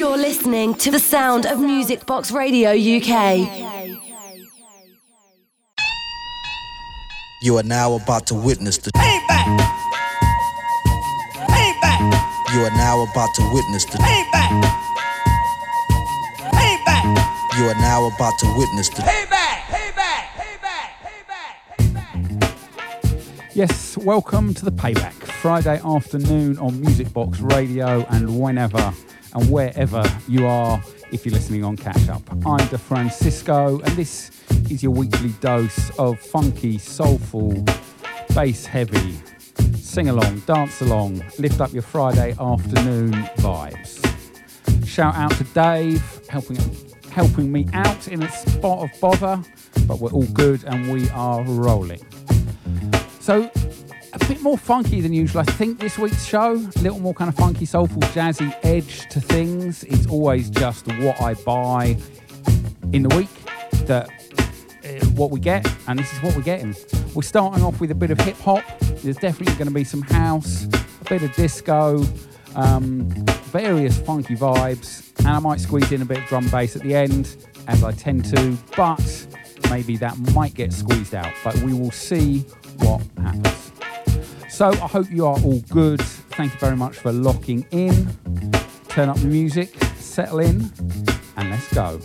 You're listening to the sound of Music Box Radio UK. You are now about to witness the payback. Payback. You are now about to witness the payback. Payback. You are now about to witness the payback. Payback. Payback. Payback. Yes, welcome to the payback. Friday afternoon on Music Box Radio and whenever and wherever you are if you're listening on Catch Up. I'm D'Francisco, and this is your weekly dose of funky, soulful, bass heavy, sing along, dance along, lift up your Friday afternoon vibes. Shout out to Dave, helping, helping me out in a spot of bother, but we're all good and we are rolling. So, bit more funky than usual. I think this week's show, a little more kind of funky, soulful, jazzy edge to things. It's always just what I buy in the week that uh, what we get, and this is what we're getting. We're starting off with a bit of hip hop. There's definitely going to be some house, a bit of disco, um, various funky vibes, and I might squeeze in a bit of drum bass at the end, as I tend to, but maybe that might get squeezed out. But we will see what happens. So I hope you are all good. Thank you very much for locking in. Turn up the music, settle in, and let's go.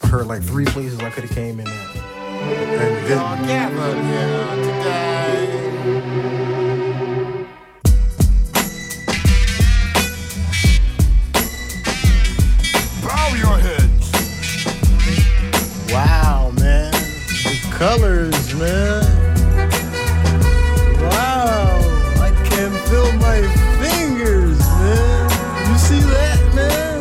I heard like three places I could have came in at. And then, oh, gathered here today. Bow your heads. Wow, man. The colors, man. Wow. I can feel my fingers, man. You see that, man?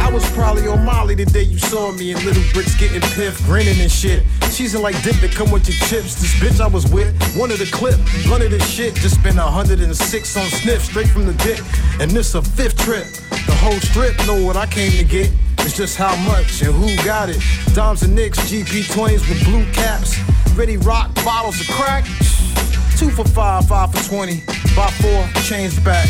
I was probably on Molly the day you saw me in Little Bricks getting piff, grinning and shit. She's like dip to come with your chips. This bitch I was with, wanted a clip, of the shit. Just spent 106 on sniff straight from the dick. And this a fifth trip. The whole strip know what I came to get. It's just how much and who got it. Doms and Nicks, GP20s with blue caps. Ready rock bottles of crack. Two for five, five for 20. Buy four, change back.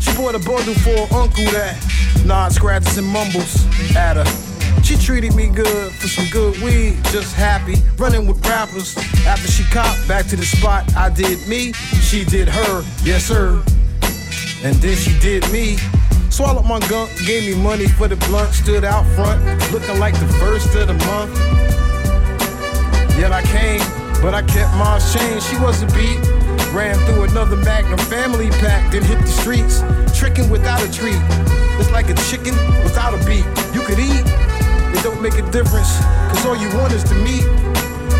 She bought a bundle for uncle that nod scratches and mumbles at her. She treated me good for some good weed, just happy, running with rappers. After she copped back to the spot, I did me, she did her, yes sir. And then she did me. Swallowed my gunk, gave me money for the blunt, stood out front, looking like the first of the month. Yet I came, but I kept my chain. She was a beat. Ran through another Magnum family pack, then hit the streets, tricking without a treat. It's like a chicken without a beat. You could eat, it don't make a difference, cause all you want is to meet.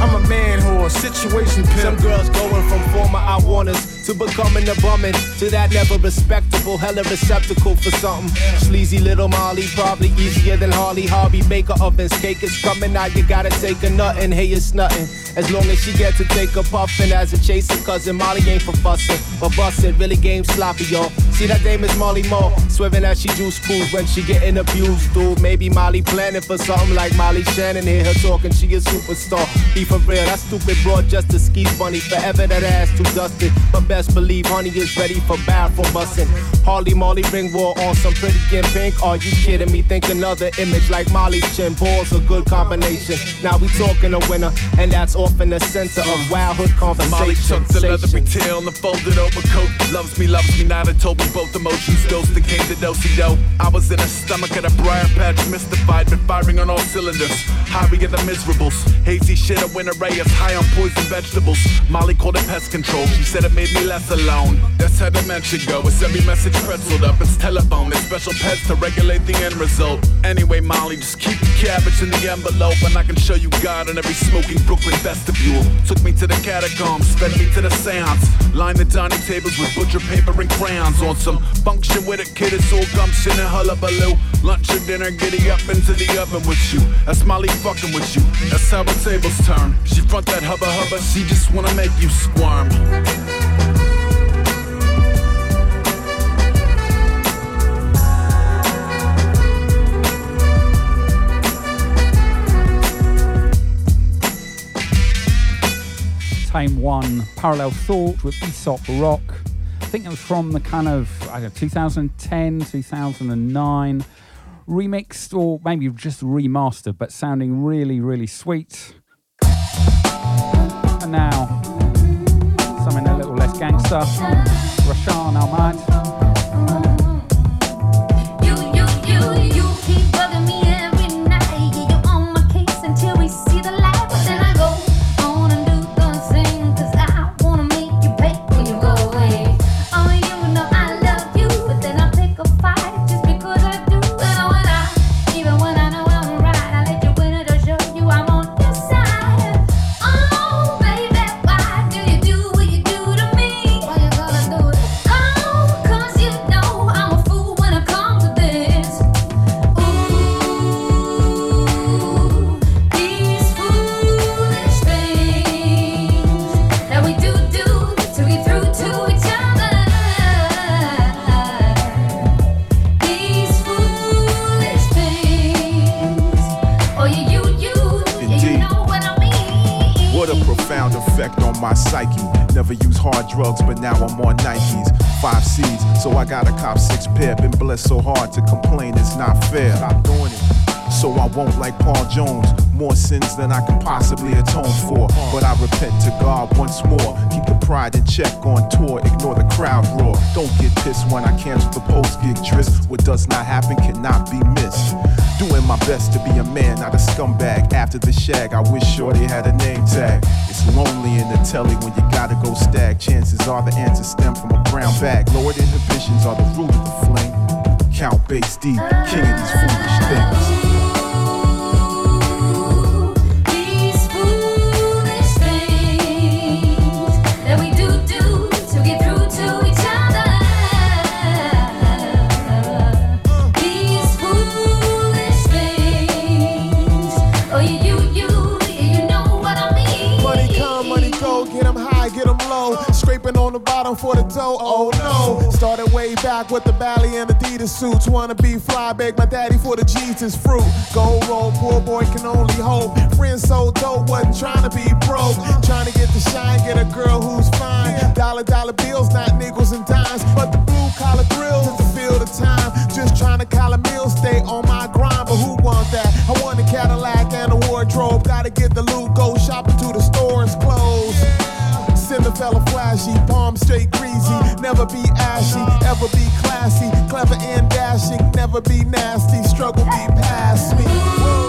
I'm a man whore, situation pimp. Some girls going from former I wanters to becoming a bummin' to that never respectable, hella receptacle for something. Sleazy little Molly, probably easier than Harley Harvey. Baker ovens, cake is coming out, you gotta take a nuttin'. Hey, it's nothing. As long as she get to take a puffin' as a chaser cousin, Molly ain't for fussin', but bustin', really game sloppy, y'all. See that dame is Molly Moore, swerving as she juice cruise when she getting abused, dude. Maybe Molly planning for something like Molly Shannon. Hear her talking, she a superstar. Be for real, that stupid broad just a ski bunny. Forever that ass too dusted, but best believe honey is ready for bathroom bustin'. Harley Molly ring war on some pretty in pink. Are you kidding me? Think another image like Molly chin balls a good combination. Now we talking a winner, and that's off in the center of wildhood conversation. Molly took the leathery tail and the folded overcoat. Loves me, loves me not. It told me both emotions. Dose Ghosted came to dosey do. I was in a stomach at a briar patch, mystified, but firing on all cylinders. Highway of the miserables. Hazy shit, a winter ray is high on poison vegetables. Molly called it pest control. She said it made me less alone. That's how dementia go. It's every message pretzeled up. It's telephone. It's special pets to regulate the end result. Anyway, Molly, just keep the cabbage in the envelope, and I can show you God in every smoking Brooklyn vestibule. Took me to the catacombs, fed me to the seance. Lined the dining tables with butcher paper and crayons on some function with a kid. It's all gumption and hullabaloo. Lunch or dinner, giddy up into the oven with you. That's Molly fucking with you. That's how the tables turn. She front that hubba hubba, she just wanna make you squirm. Tame One, Parallel Thought with Aesop Rock. I think it was from the kind of I don't know, 2010, 2009 remixed or maybe just remastered, but sounding really, really sweet. And now something a little less gangster. Raashan Ahmed. So hard to complain it's not fair. Stop doing it. So I won't like Paul Jones. More sins than I can possibly atone for. But I repent to God once more. Keep the pride in check on tour. Ignore the crowd roar. Don't get pissed when I cancel the post gig tryst. What does not happen cannot be missed. Doing my best to be a man, not a scumbag. After the shag, I wish Shorty had a name tag. It's lonely in the telly when you gotta go stag. Chances are the answers stem from a brown bag. Lowered inhibitions are the root of the flame. Count bass deep, king of these foolish things. For. Oh no. Started way back with the Bally and Adidas suits. Wanna be fly, beg my daddy for the Jesus fruit. Gold roll, poor boy can only hope. Friends so dope, wasn't trying to be broke. Trying to get the shine, get a girl who's fine. Dollar, dollar bills, not nickels and dimes. But the blue collar thrills is the the time. Just trying to call a meal, stay on my grind. But who want that? I want a Cadillac and a wardrobe. Gotta get the loot, go shopping to the stores closed. Cinderella flashy, palm straight greasy. Never be ashy, ever be classy. Clever and dashing, never be nasty. Struggle be past me.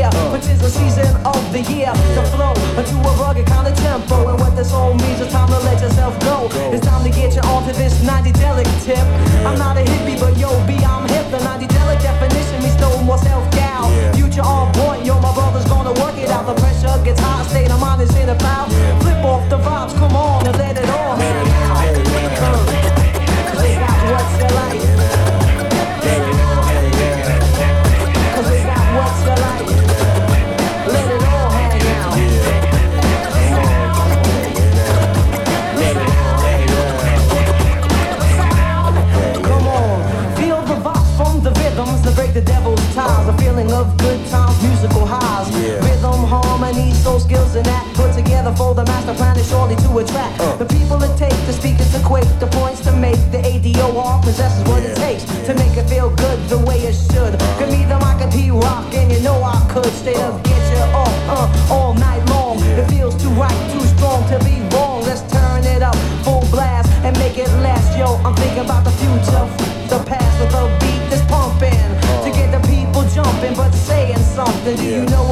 here. Which is the season of the year to flow into a rugged kind of tempo. And what this all means is time to let yourself go. It's time to get you onto this 90 delic tip. I'm not a hippie, but yo, B, I'm hip. The 90 delic definition means no more self doubt. Future on point, yo, my brother's gonna work it out. The pressure gets high, state of mind is in a foul. Flip off the vibes, come on and let it all. ties, a feeling of good times, musical highs, yeah. rhythm, harmony, soul skills, and that put together for the master plan is surely to attract uh. the people it takes, the speakers to quake, the points to make, the ADOR possesses what yeah. it takes yeah. to make it feel good the way it should. Uh. Give me the mic and rock, and you know I could straight uh. up get you off uh, all night long. It feels too right, too strong to be wrong. Let's turn it up, full blast, and make it last. Yo, I'm thinking about the future. Do you know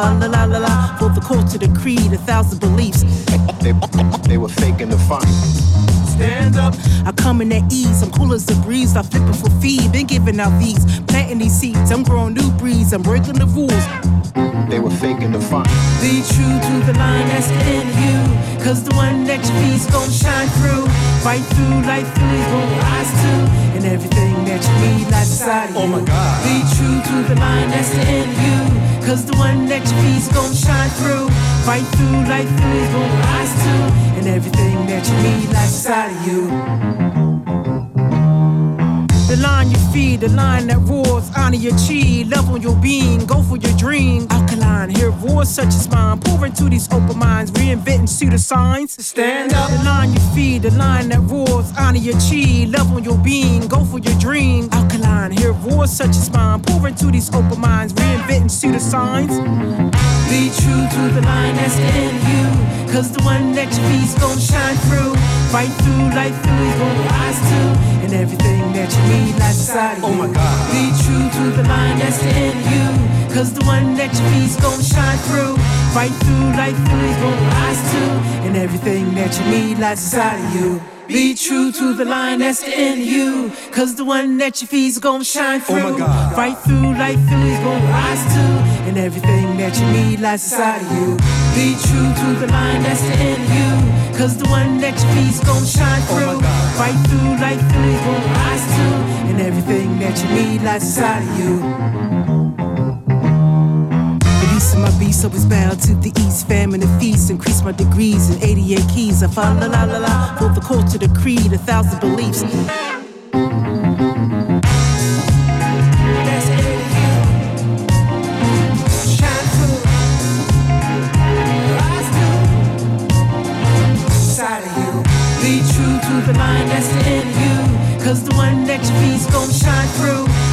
fall la la la la for the culture, the creed, a thousand beliefs. They, they were faking the fun. Stand up. I come in at ease, I'm cool as a breeze. I'm flipping for feed, been giving out these, planting these seeds. I'm growing new breeds, I'm breaking the rules. They were faking the fun. Be true to the line that's in you. Cause the one that you feed's gon' shine through. Fight through, life through, is gon' rise to. And everything that you need lies inside of you. Oh my God. Be true to the line that's in you. Cause the one that you feed's gon' shine through. Fight through, life through, is gon' rise to. And everything that you need lies inside of you. The line you feed, the line that roars, honor your chi, love on your being, go for your dream. Alkaline, hear roars such as mine, pour into these open minds, reinventing pseudo signs. Stand up. The line you feed, the line that roars, honor your chi, love on your being, go for your dream. Alkaline, hear roars such as mine, pour into these open minds, reinventing pseudo signs. Be true to the line that's in you, cause the one that you feed's gon' shine through. Fight through, life through, is gon' rise to, and everything that you need lies inside of you. Oh my God. Be true to the line that's in you, cause the one that you feed's gon' shine through. Fight through, life through, is gon' rise to, and everything that you need lies inside of you. Be true to the line that's in you. Cause the one that you feed's gonna shine through. Oh my God. Right through, right through, is gonna rise too. And everything that you need lies inside of you. Be true to the line that's in you. Cause the one that you feed's gonna shine oh through. Right through, right through, gonna rise too. And everything that you need lies inside of you. My beast, always bound to the east. Famine and feast, increase my degrees in 88 keys. I find la la la la for the culture, the creed, a thousand beliefs.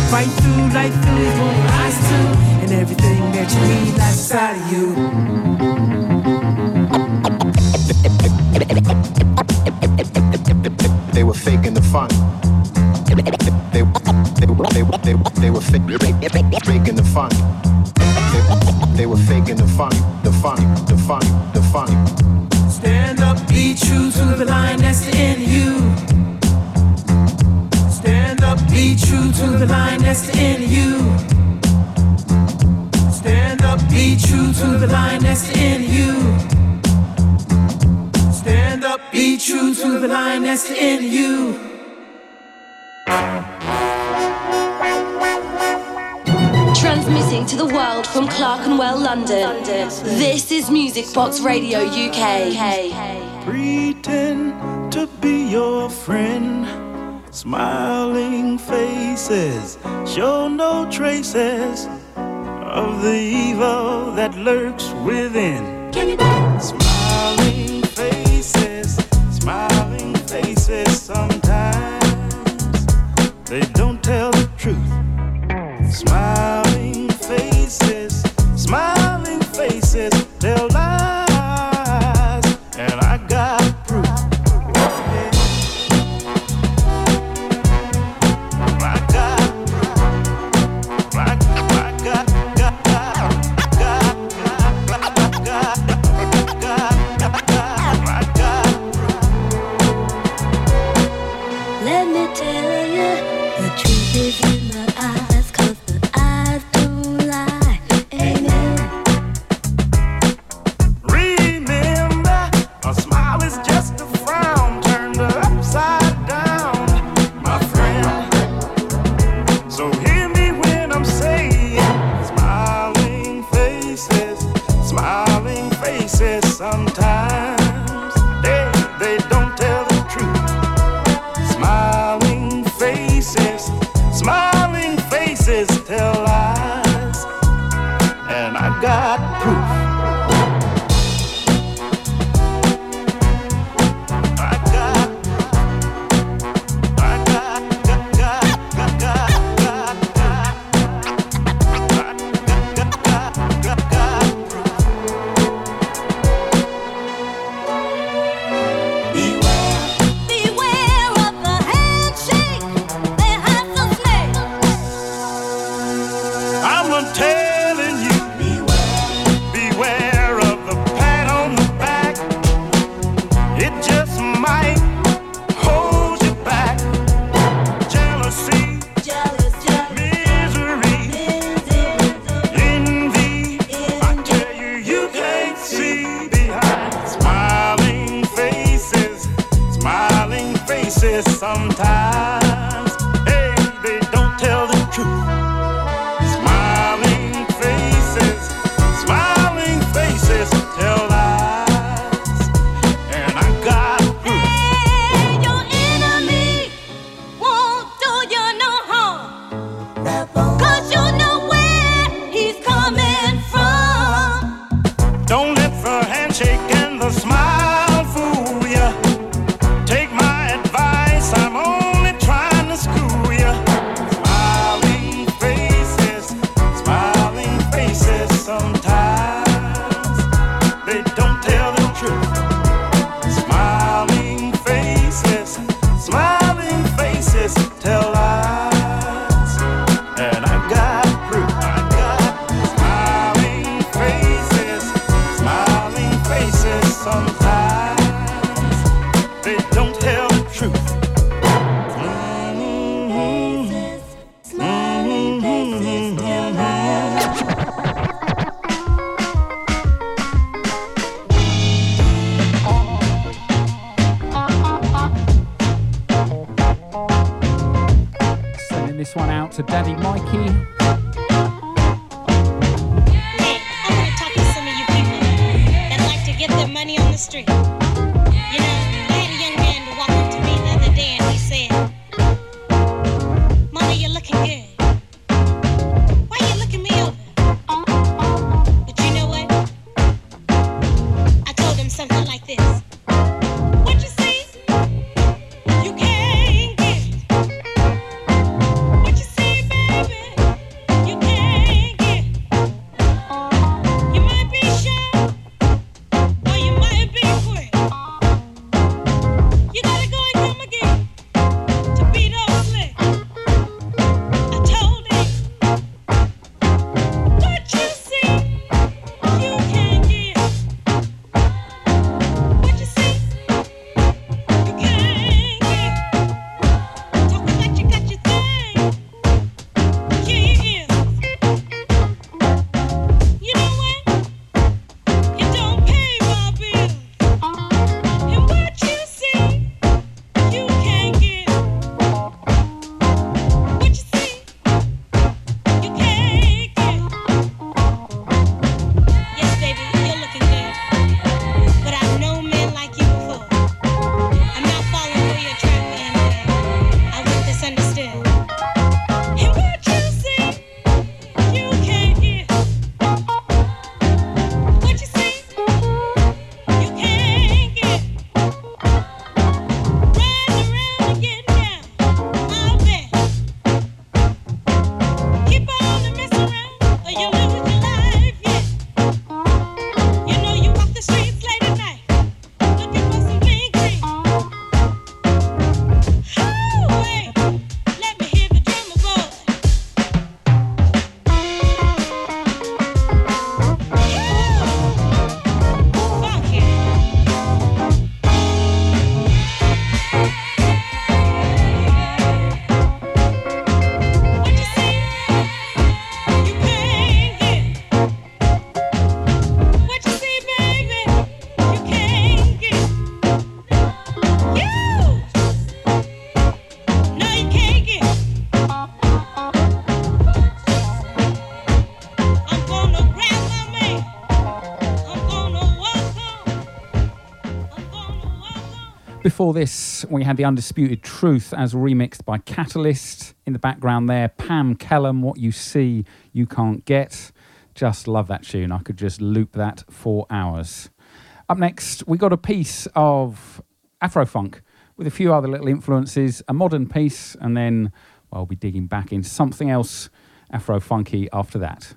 Right through, right through, is gonna rise too. And everything that you need lies inside of you. They were faking the fun. They, they, they, they, they, were faking the fun. They, they were faking the fun, the fun, the fun. True to the line that's in you. Stand up, be true to the line that's in you. Stand up, be true to the line that's in you. Transmitting to the world from Clerkenwell, London. This is Music Box Radio UK. Pretend to be your friend. Smiling faces show no traces of the evil that lurks within. Smiling faces, smiling faces sometimes they don't tell the truth. Smiling before this, we had The Undisputed Truth as remixed by Katalyst. In the background there, Pam Kellum, What You See, You Can't Get. Just love that tune. I could just loop that for hours. Up next, we got a piece of Afrofunk with a few other little influences, a modern piece, and then well, I'll be digging back in something else Afro Funky after that.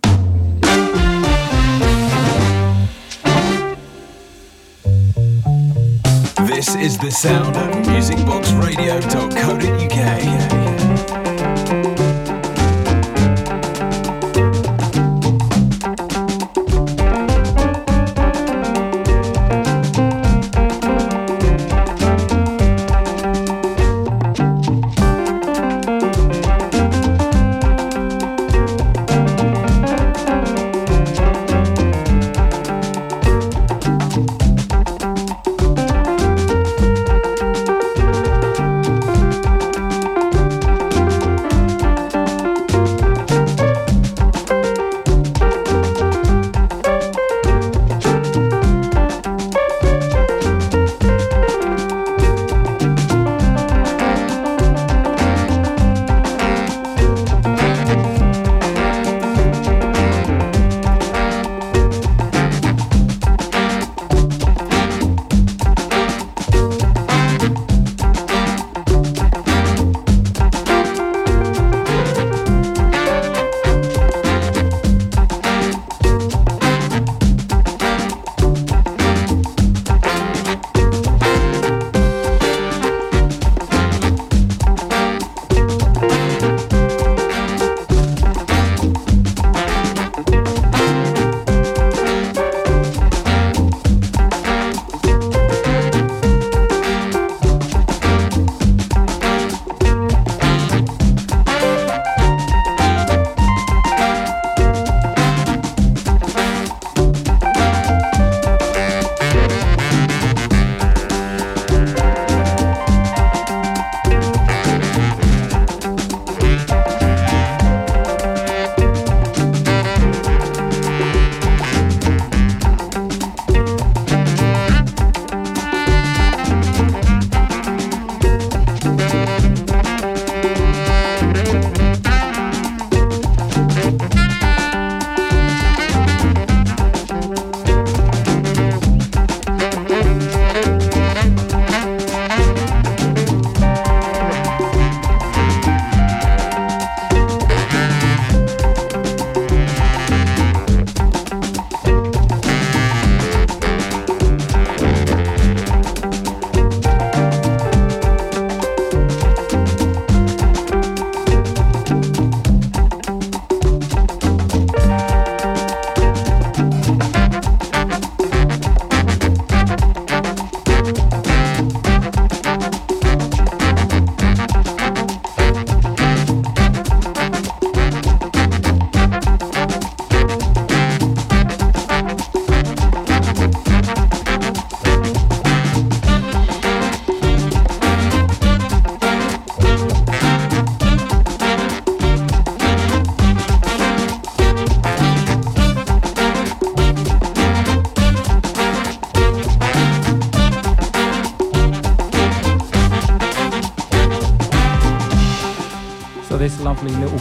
This is the sound of musicboxradio.co.uk.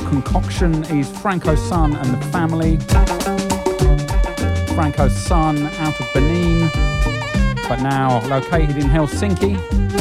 concoction is Frankosun and the family. Frankosun out of Benin, but now located in Helsinki.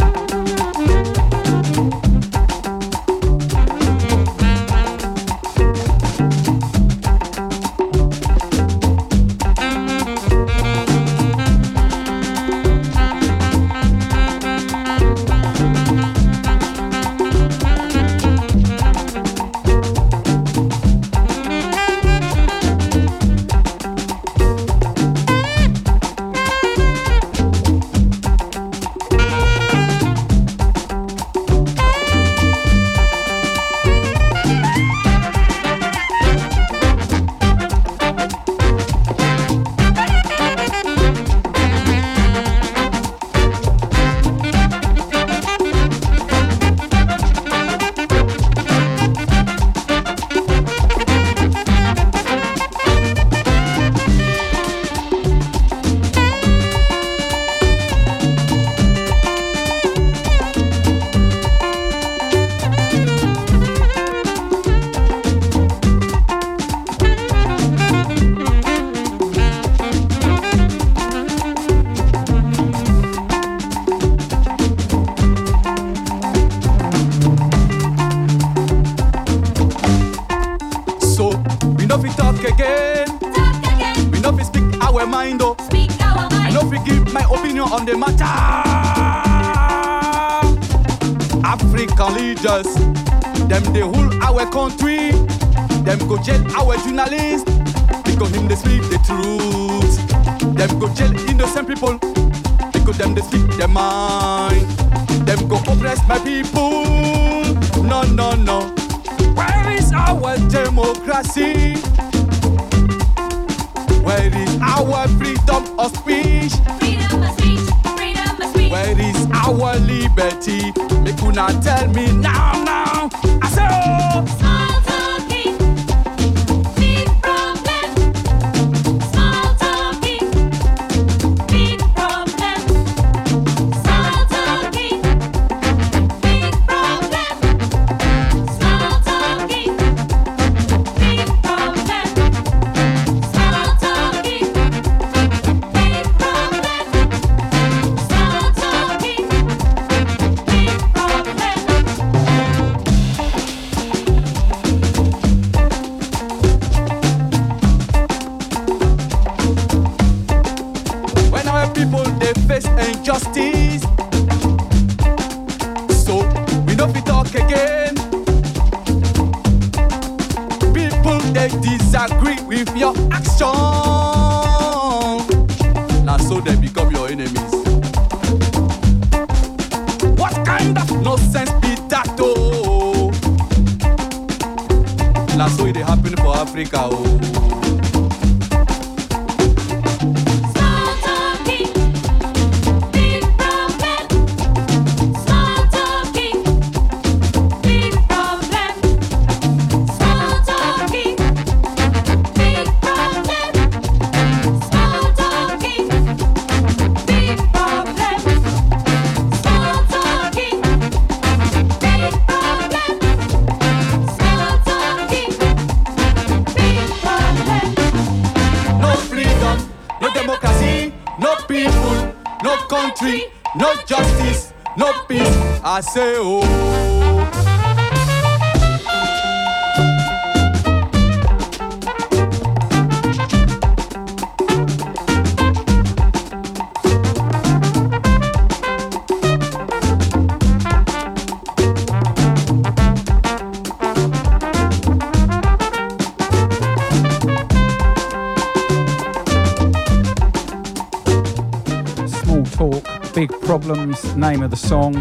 Name of the song.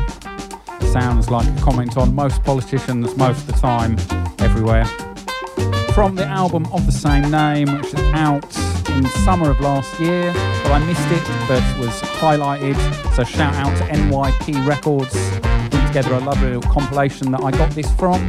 Sounds like a comment on most politicians most of the time, everywhere. From the album of the same name, which is out in summer of last year, but I missed it, but was highlighted. So shout out to NYP Records, put together a lovely little compilation that I got this from.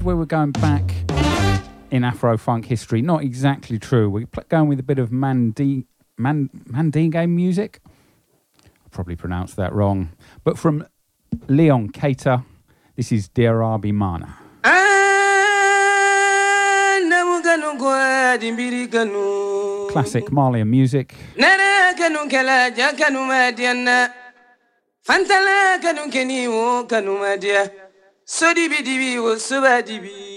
Said we were going back in Afro funk history. Not exactly true. We're going with a bit of Mandi- Man- Mandingo music. I probably pronounced that wrong. But from Leon Keita, this is Diarabi Mana. namu kanu goya dimbiri kanu Classic Malian music. Nana kanu kala ja kanu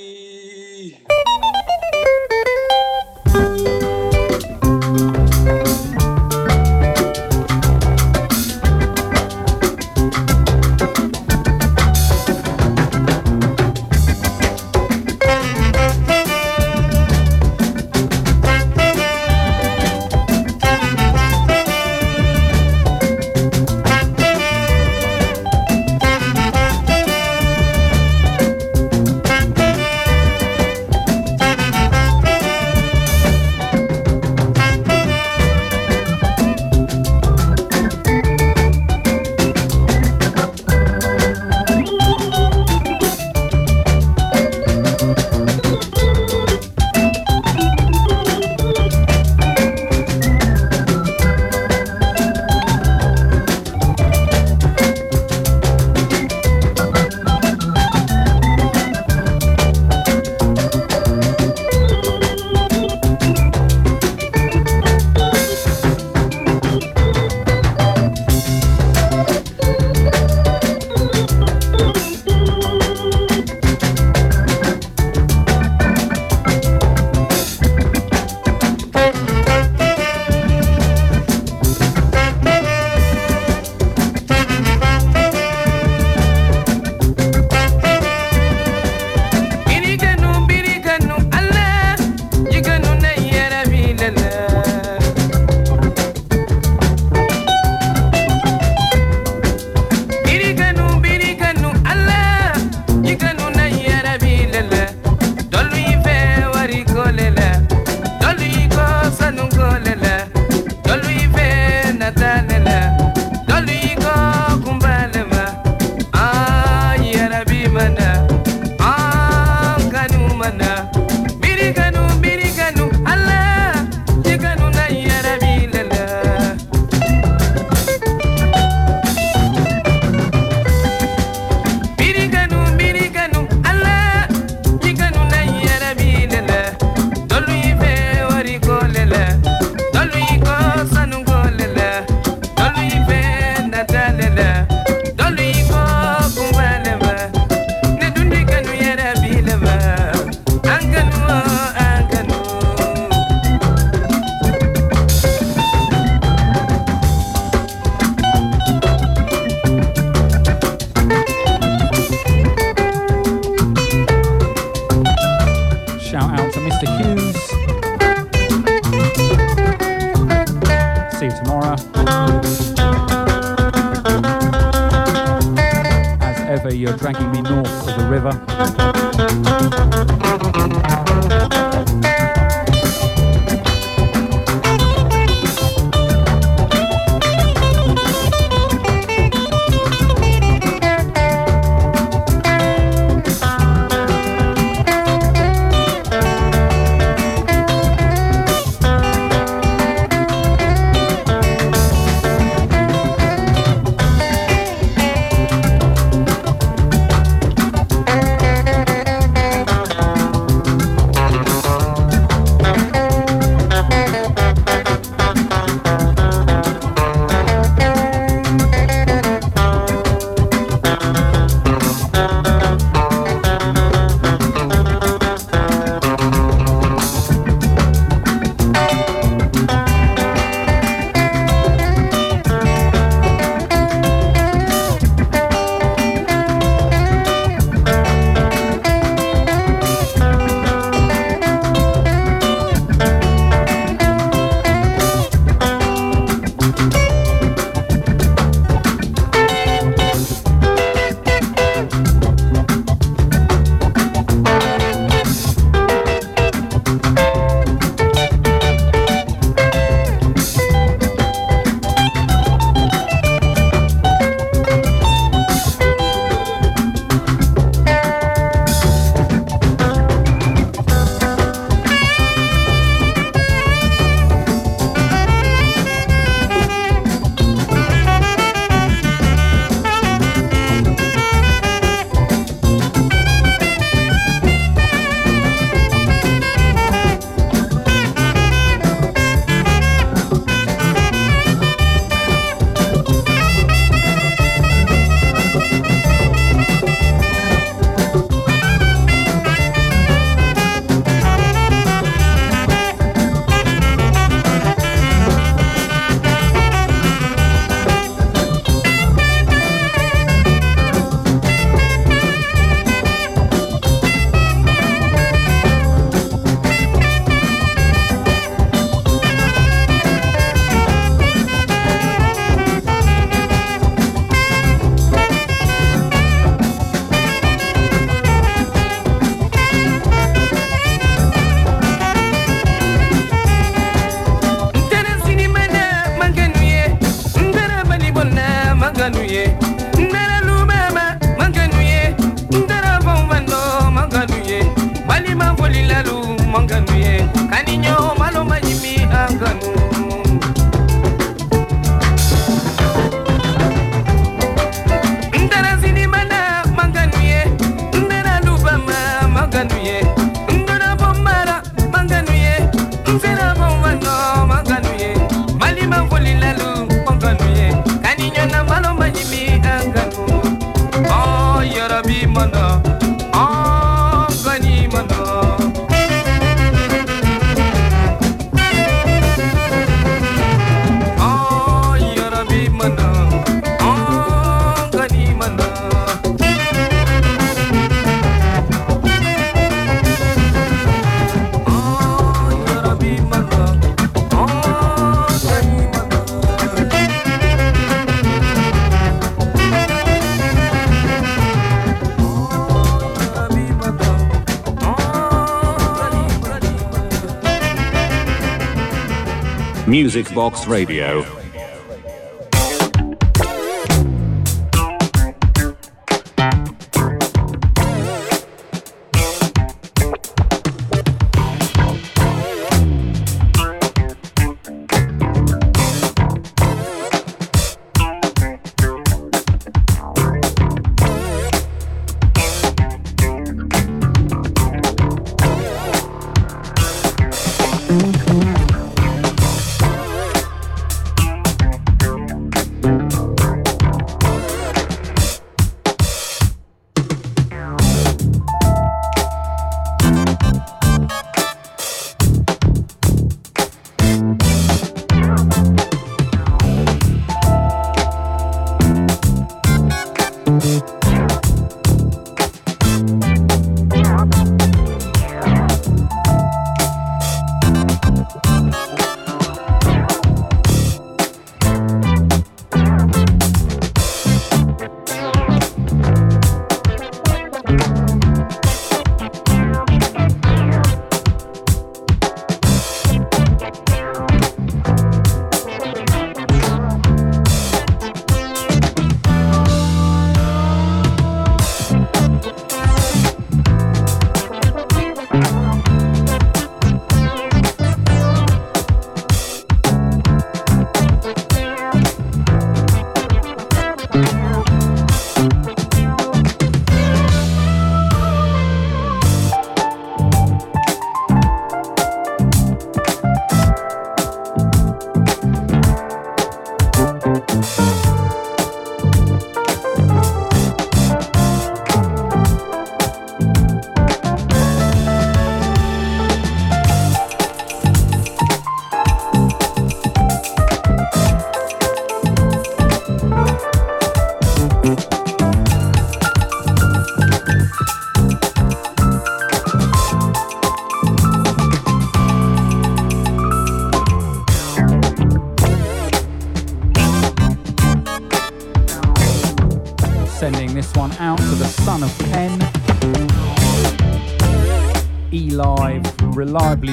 Music Box Radio.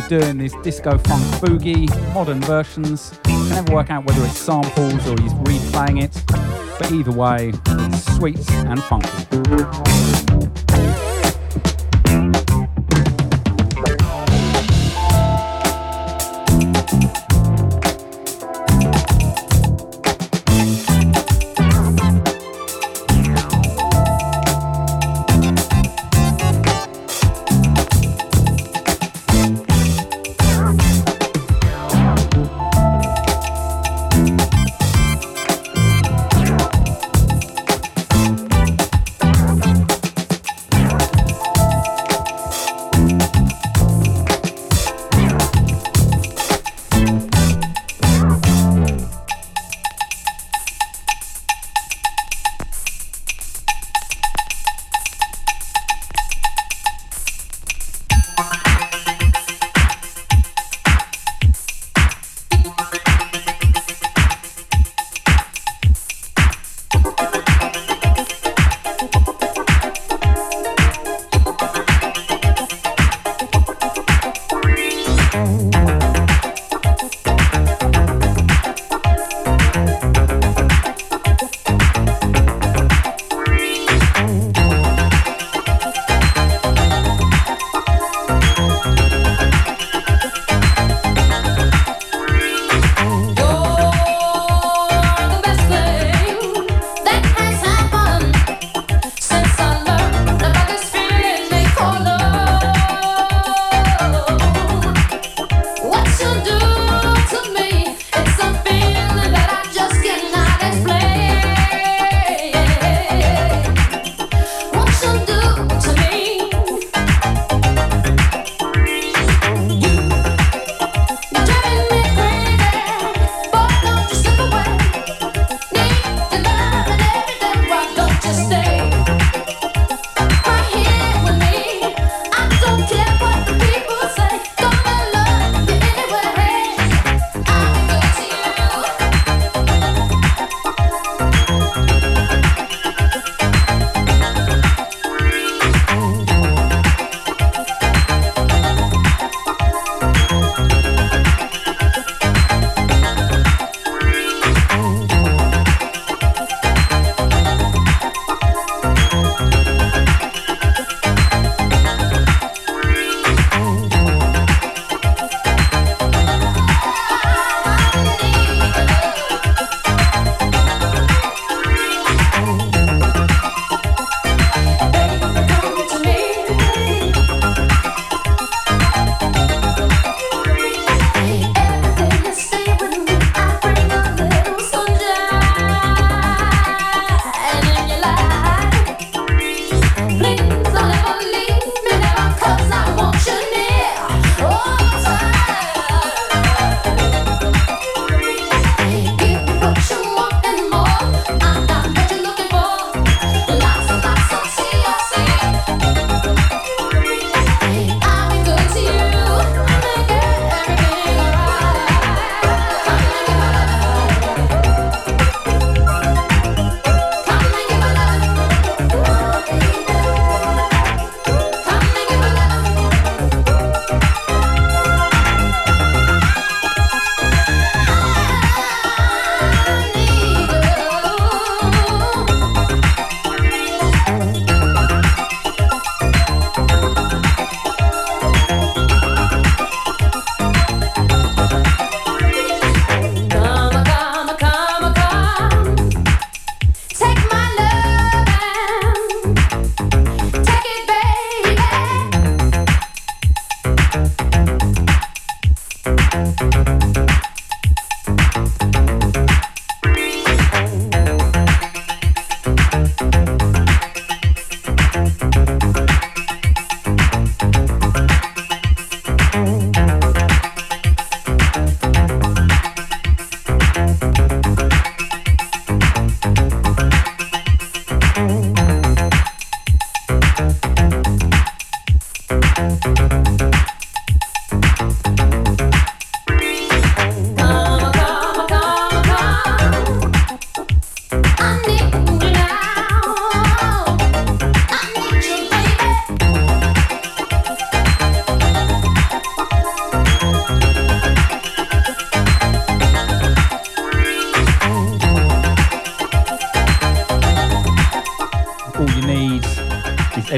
doing these disco funk boogie, modern versions. Can never work out whether it's samples or he's replaying it, but either way, it's sweet and funky.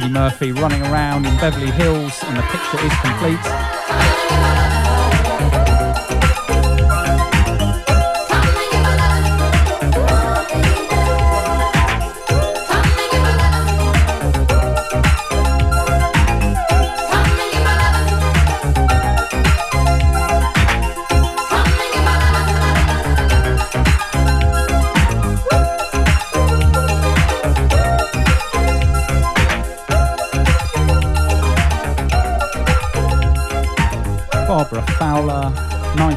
Murphy running around in Beverly Hills, and the picture is complete.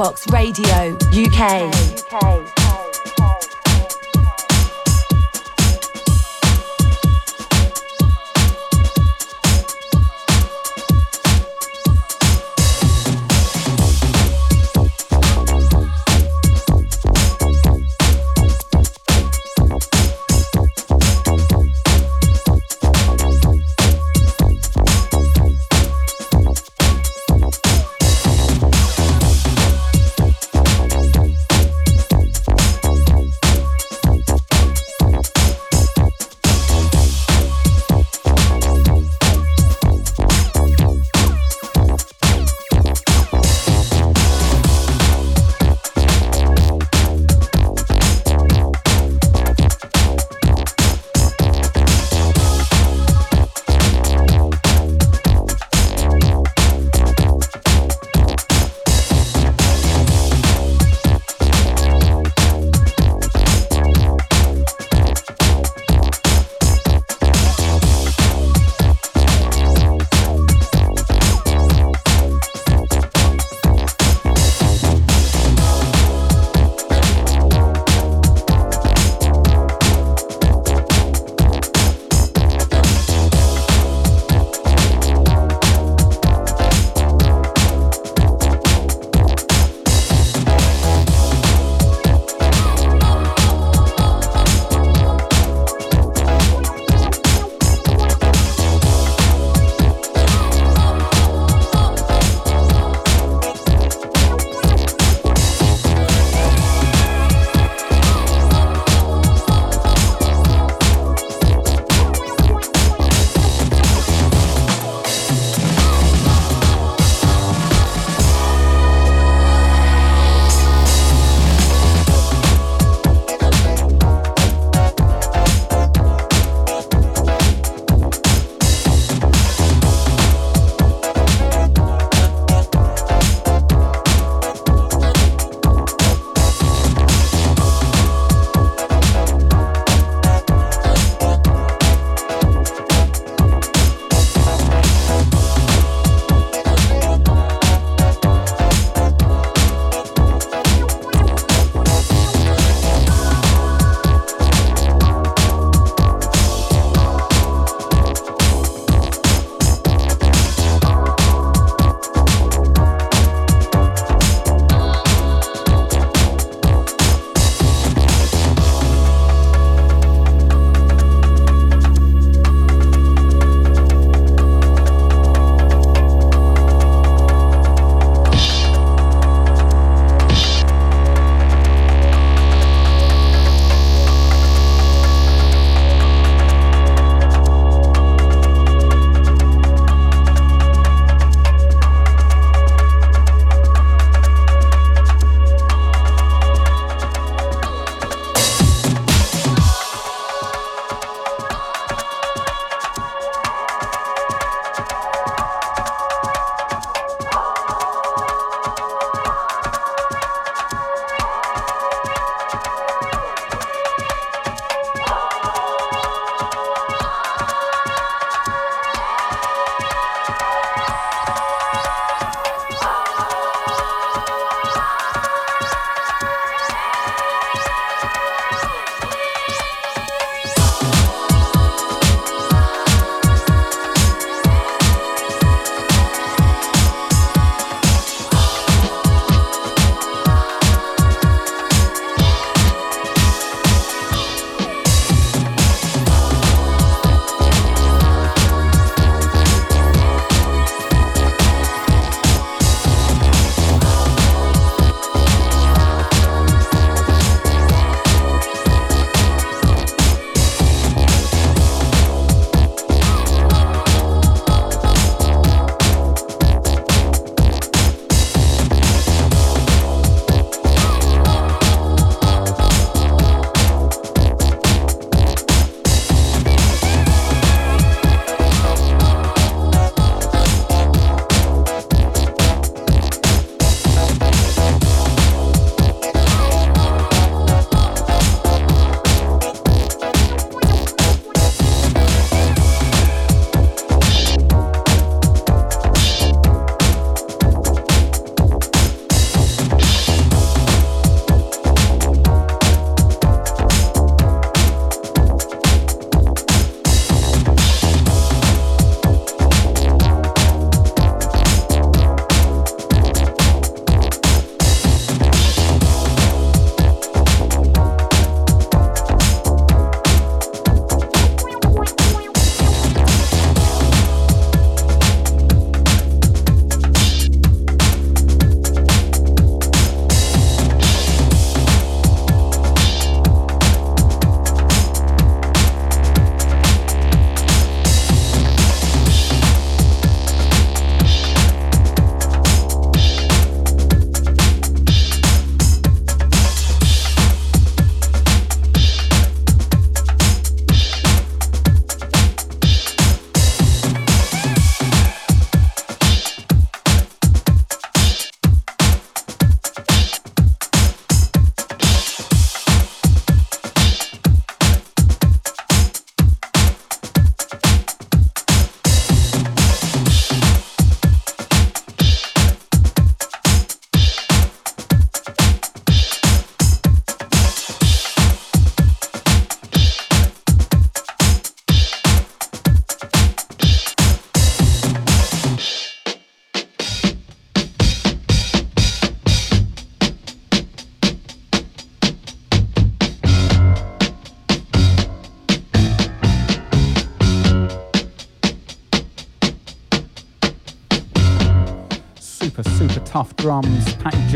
Box Radio UK.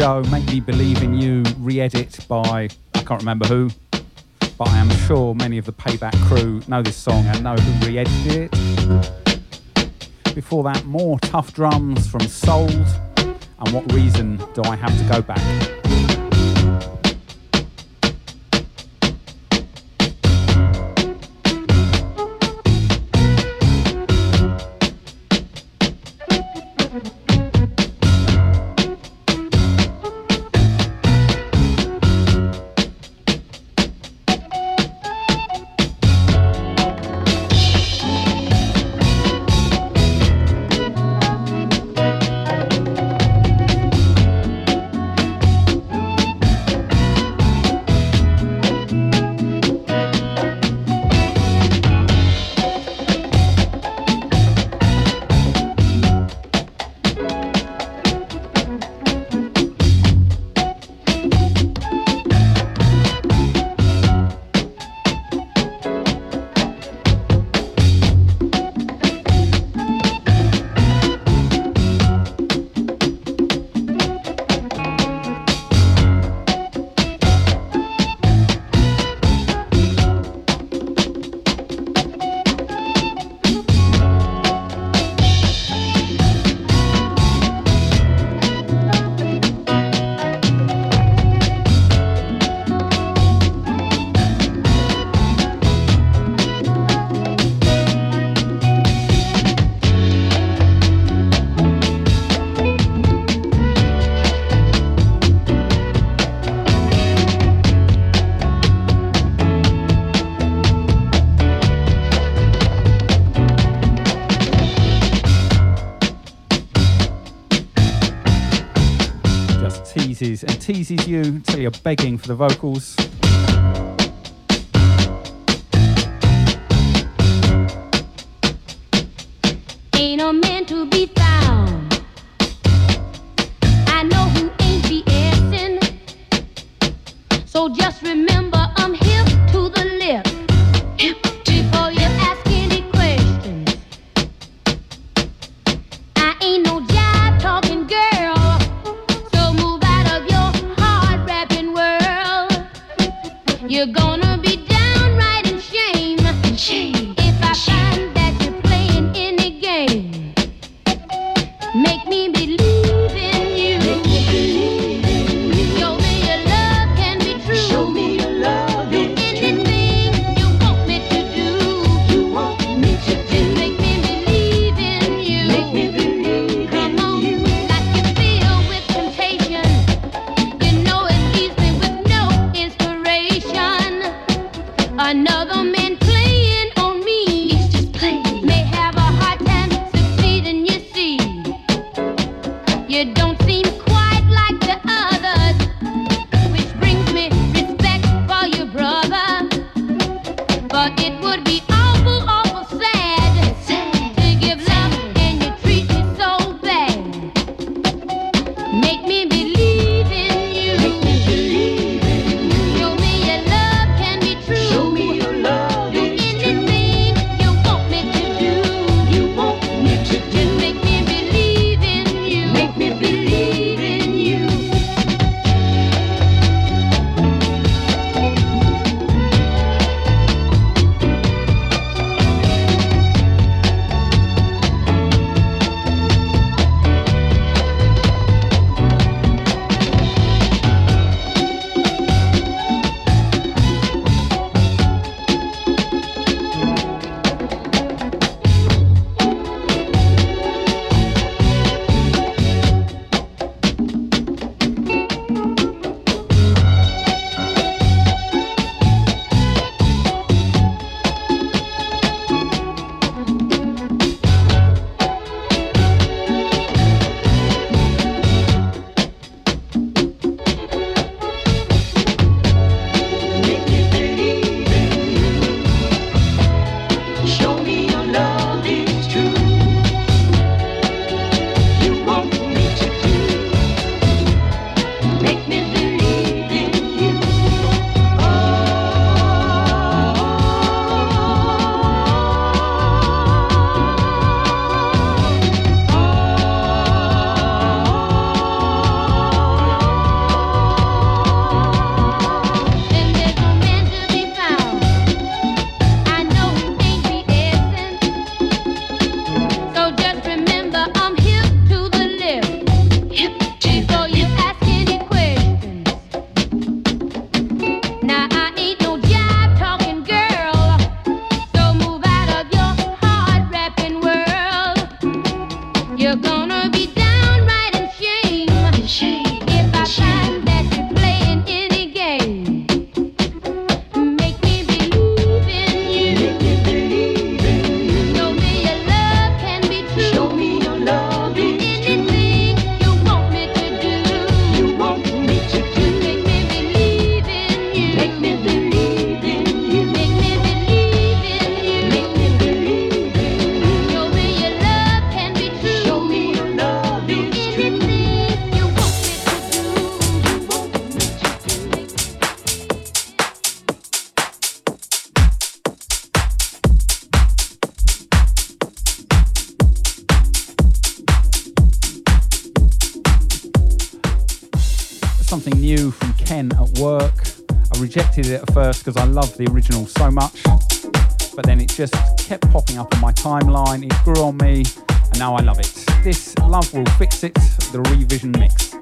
show, Make Me Believe in You, re edit by I can't remember who, but I am sure many of the Payback crew know this song and know who re edited it. Before that, more tough drums from Souled, and what reason do I have to go back? you until you're begging for the vocals. It at first because I loved the original so much, but then it just kept popping up on my timeline. It grew on me, and now I love it. This Love Will Fix It, the revision mix.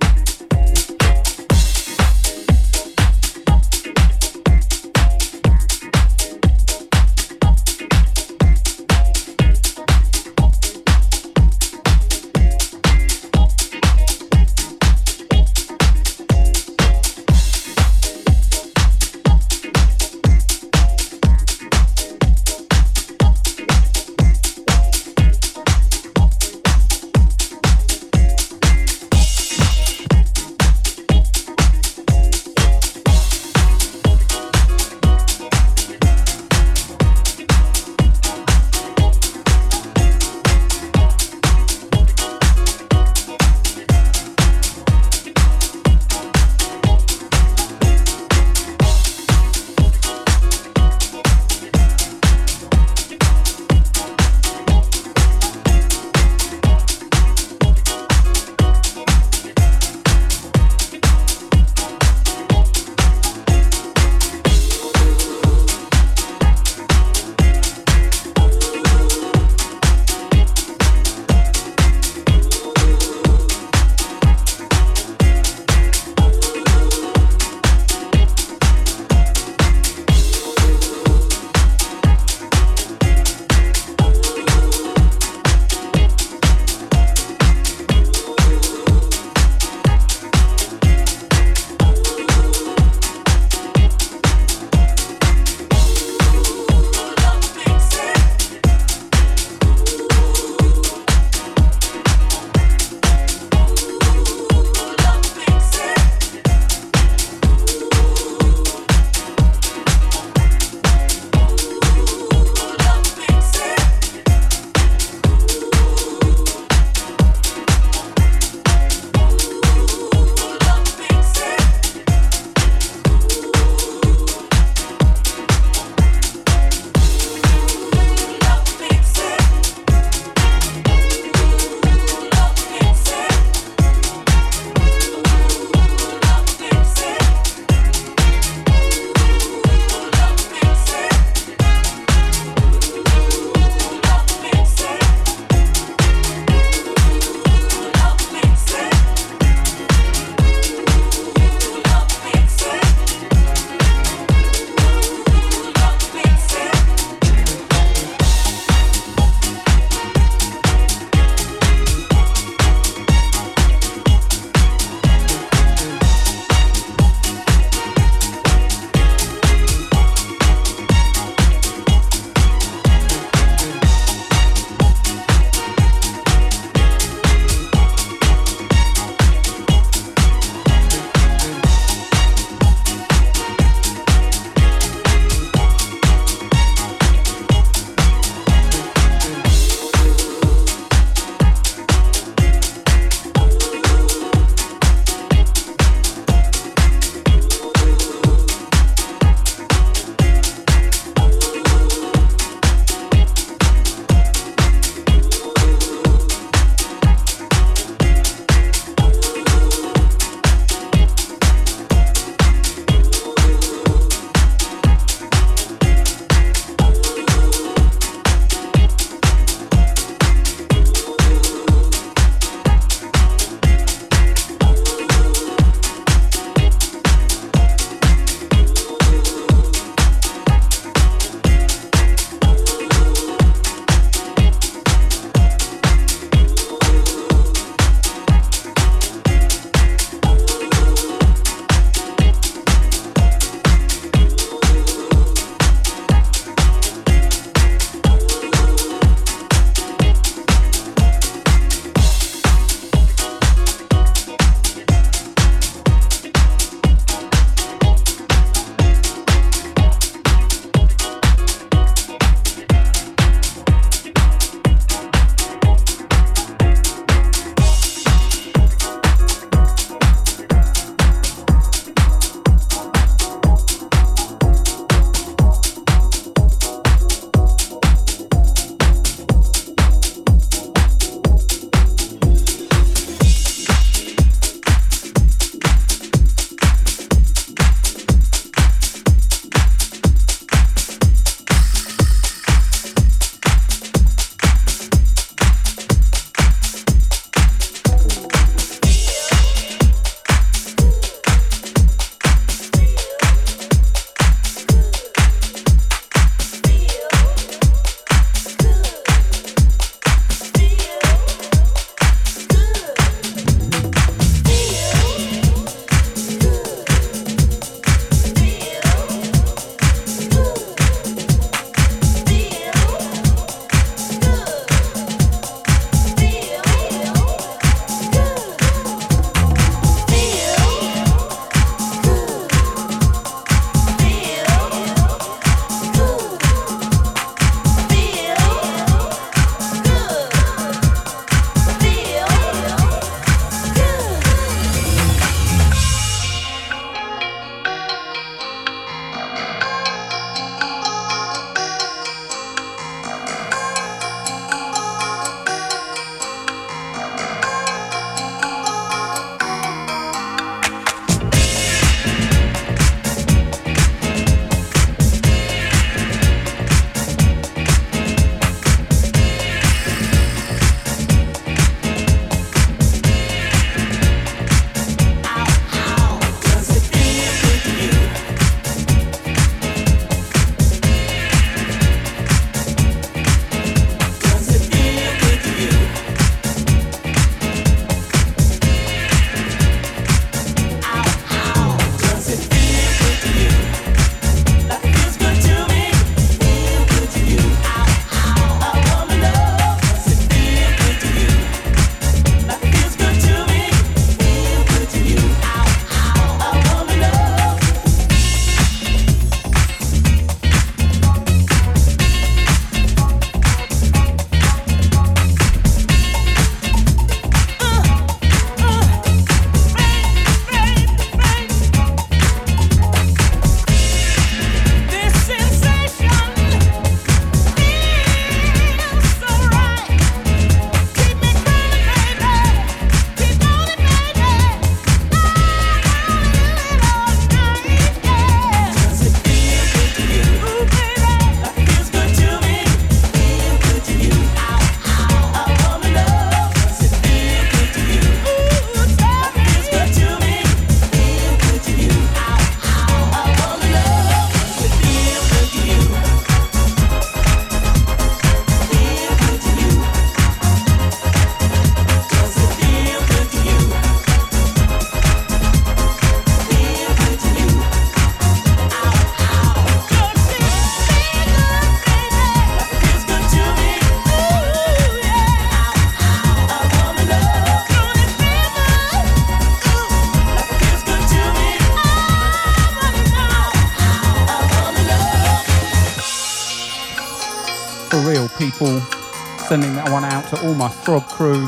To all my Throb crew.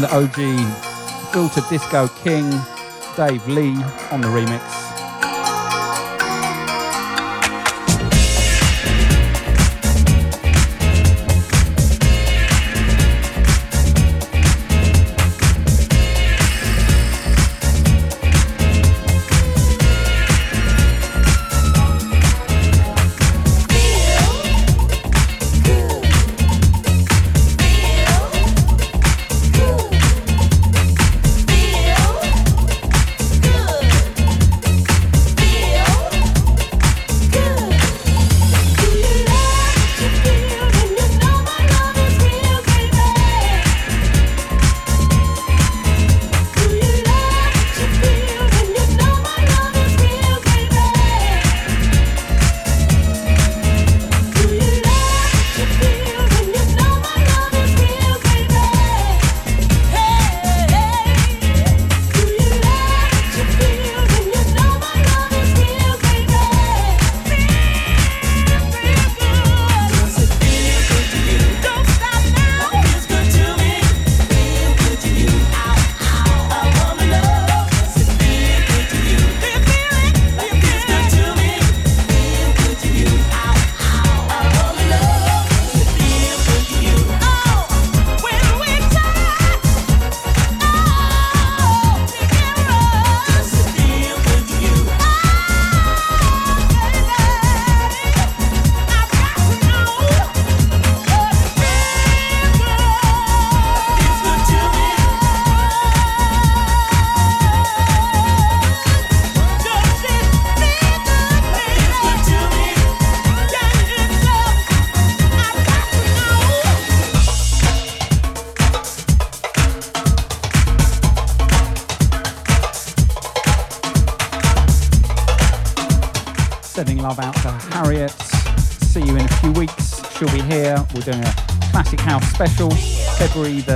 The OG Filter Disco King, Dave Lee on the remix.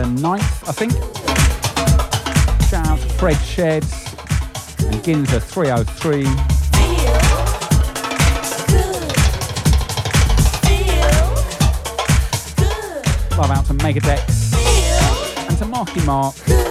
9th, I think. Shout out to Fred Sheds and Ginza 303. Love out to Megadex and to Marky Mark.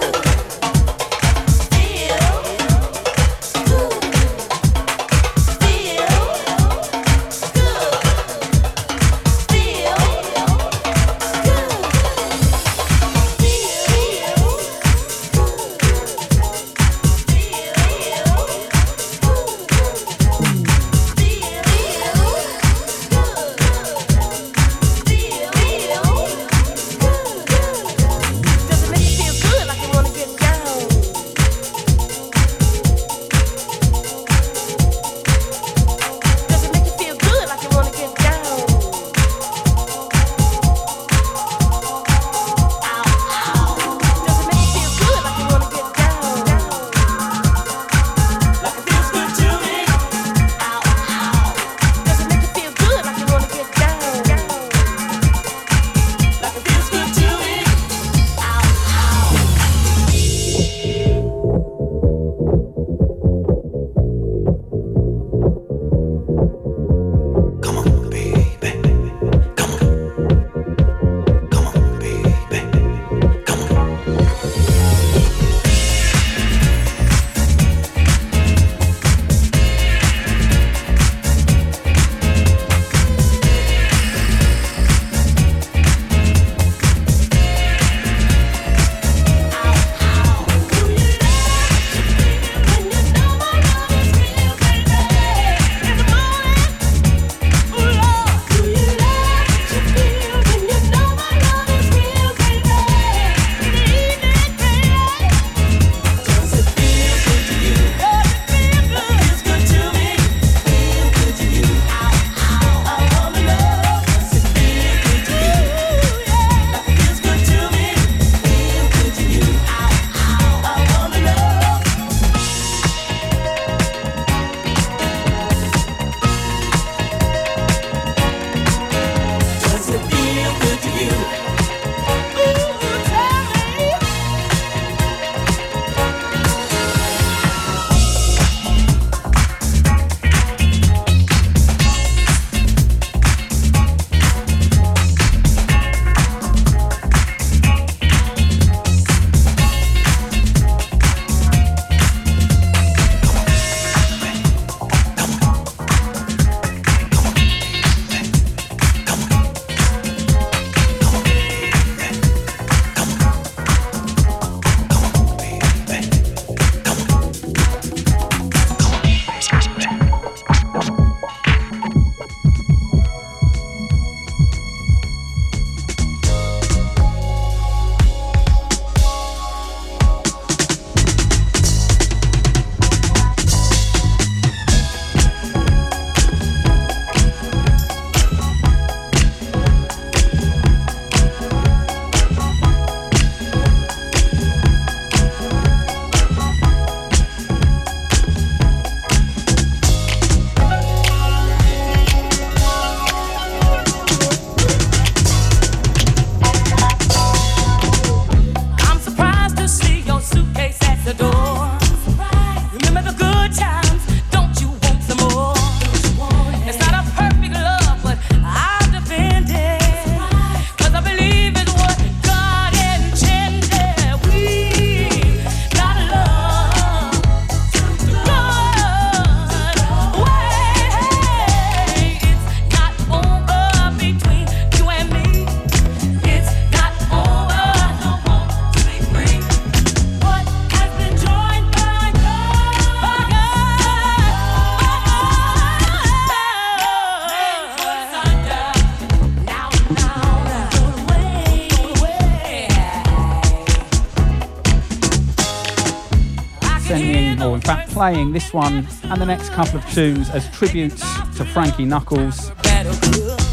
playing this one and the next couple of tunes as tributes to Frankie Knuckles,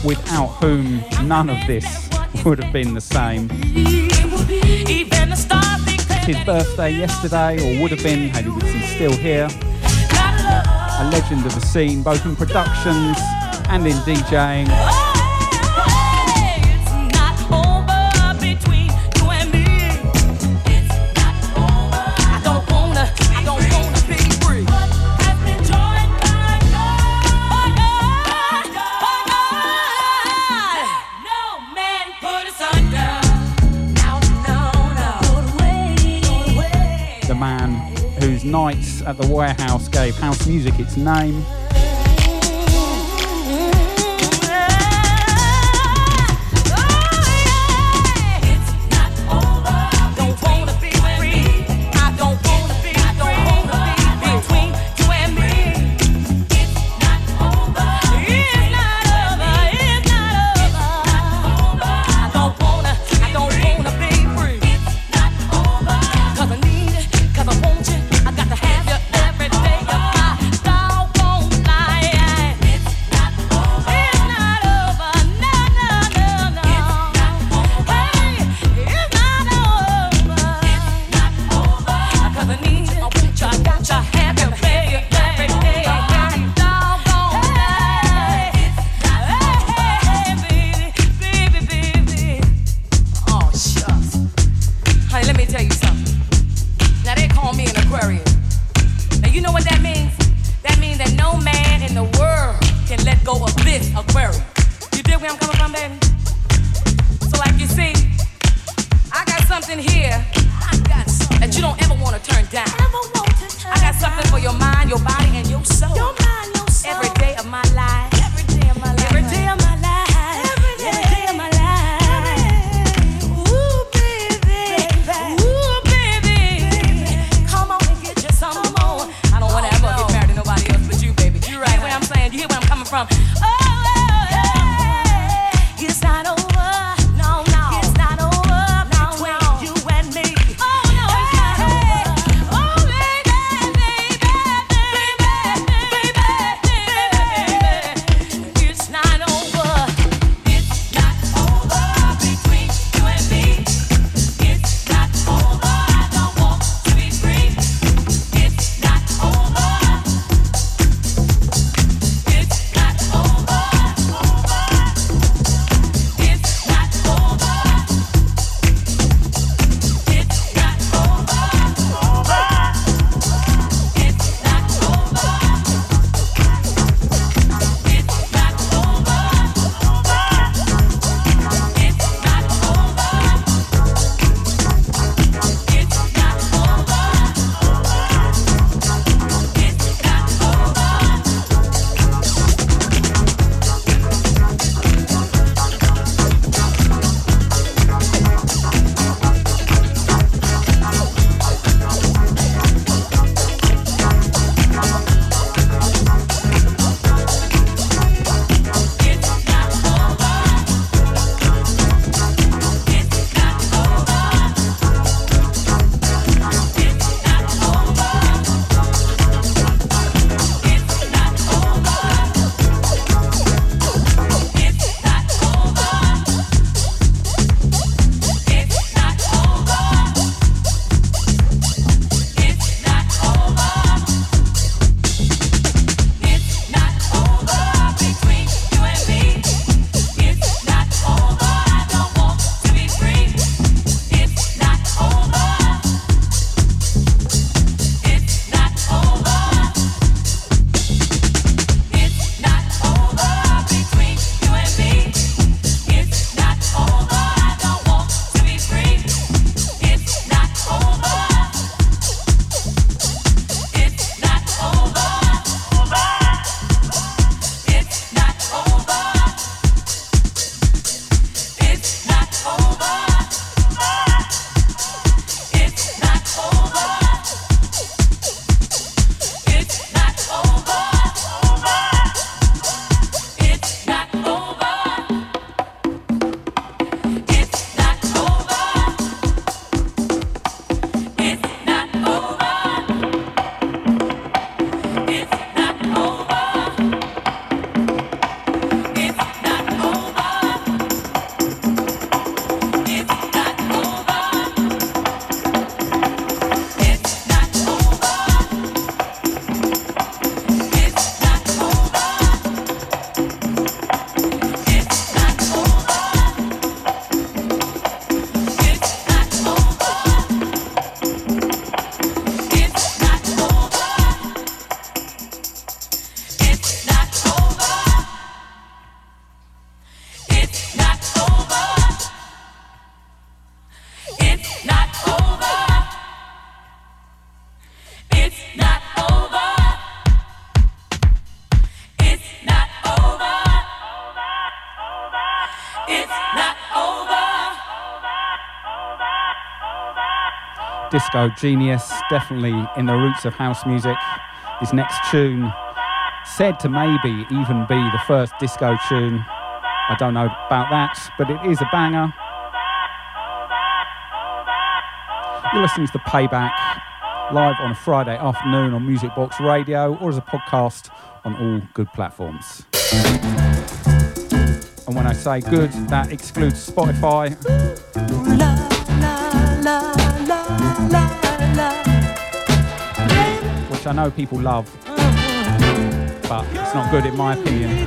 without whom none of this would have been the same. His birthday yesterday, or would have been had he been still here. A legend of the scene, both in productions and in DJing. nights at the warehouse gave house music its name. Disco genius, definitely in the roots of house music. His next tune, said to maybe even be the first disco tune. I don't know about that, but it is a banger. You're listening to the Payback live on a Friday afternoon on Music Box Radio or as a podcast on all good platforms. And when I say good, that excludes Spotify. Which I know people love, but it's not good in my opinion.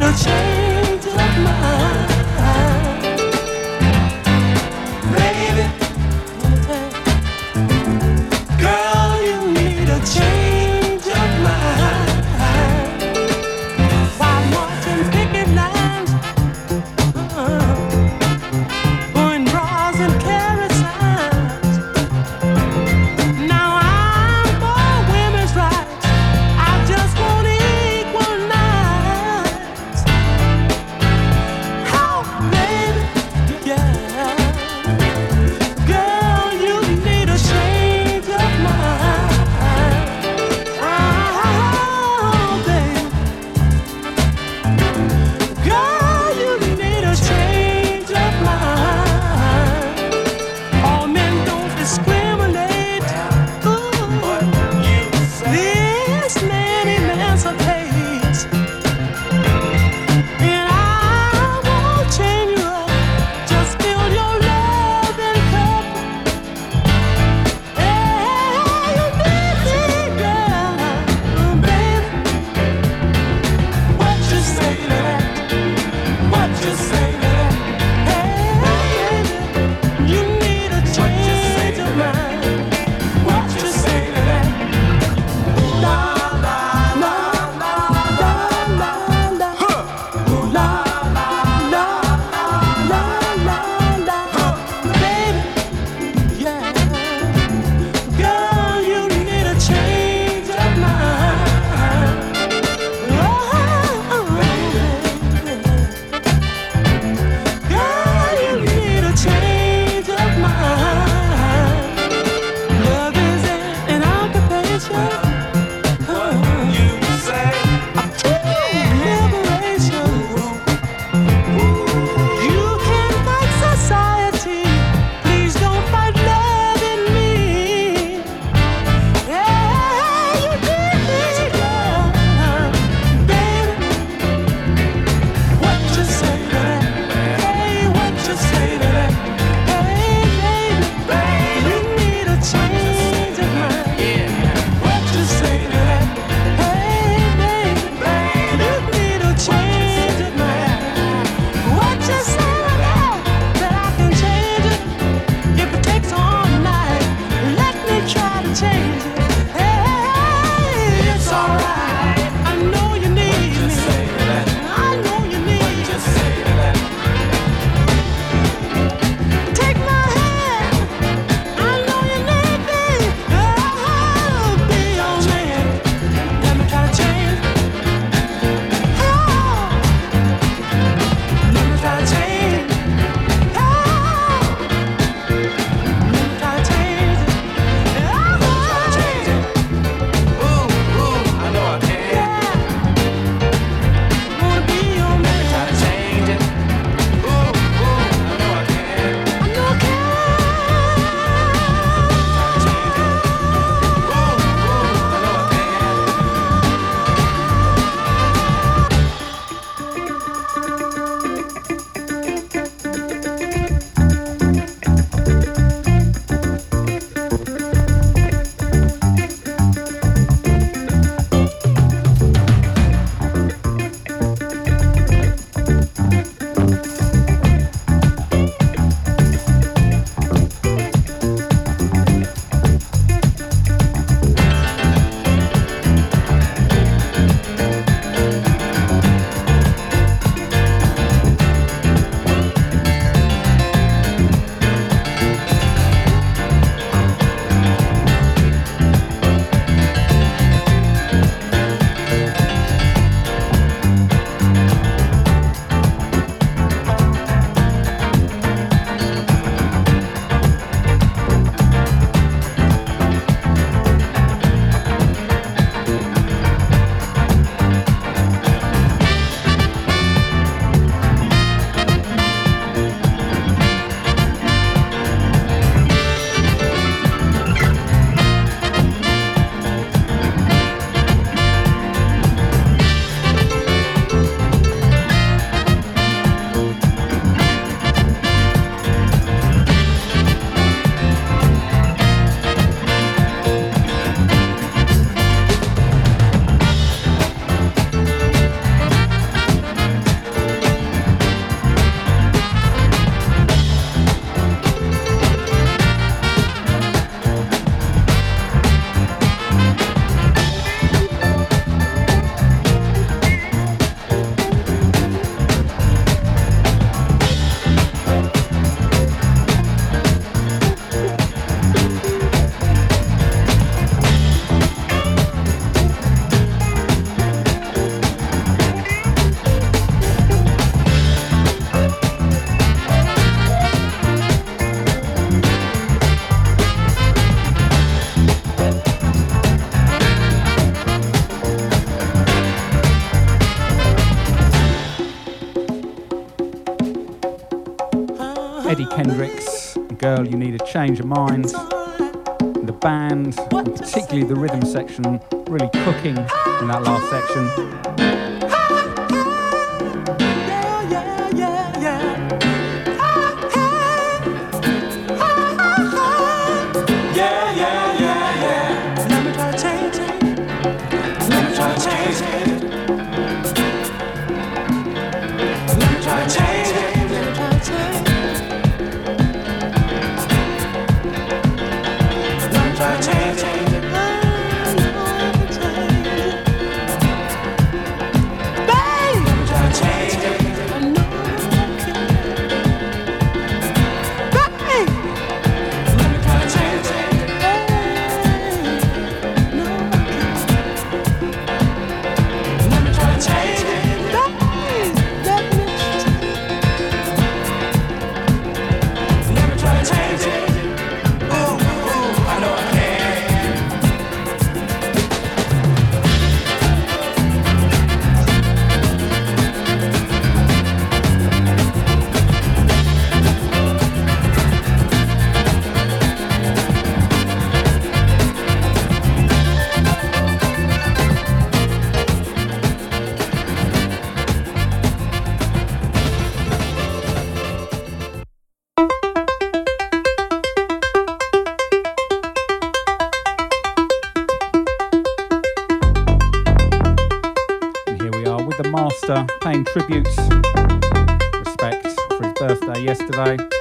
you need a change of mind. The band, and particularly the rhythm section, really cooking in that last section. change. tributes, respect for his birthday yesterday.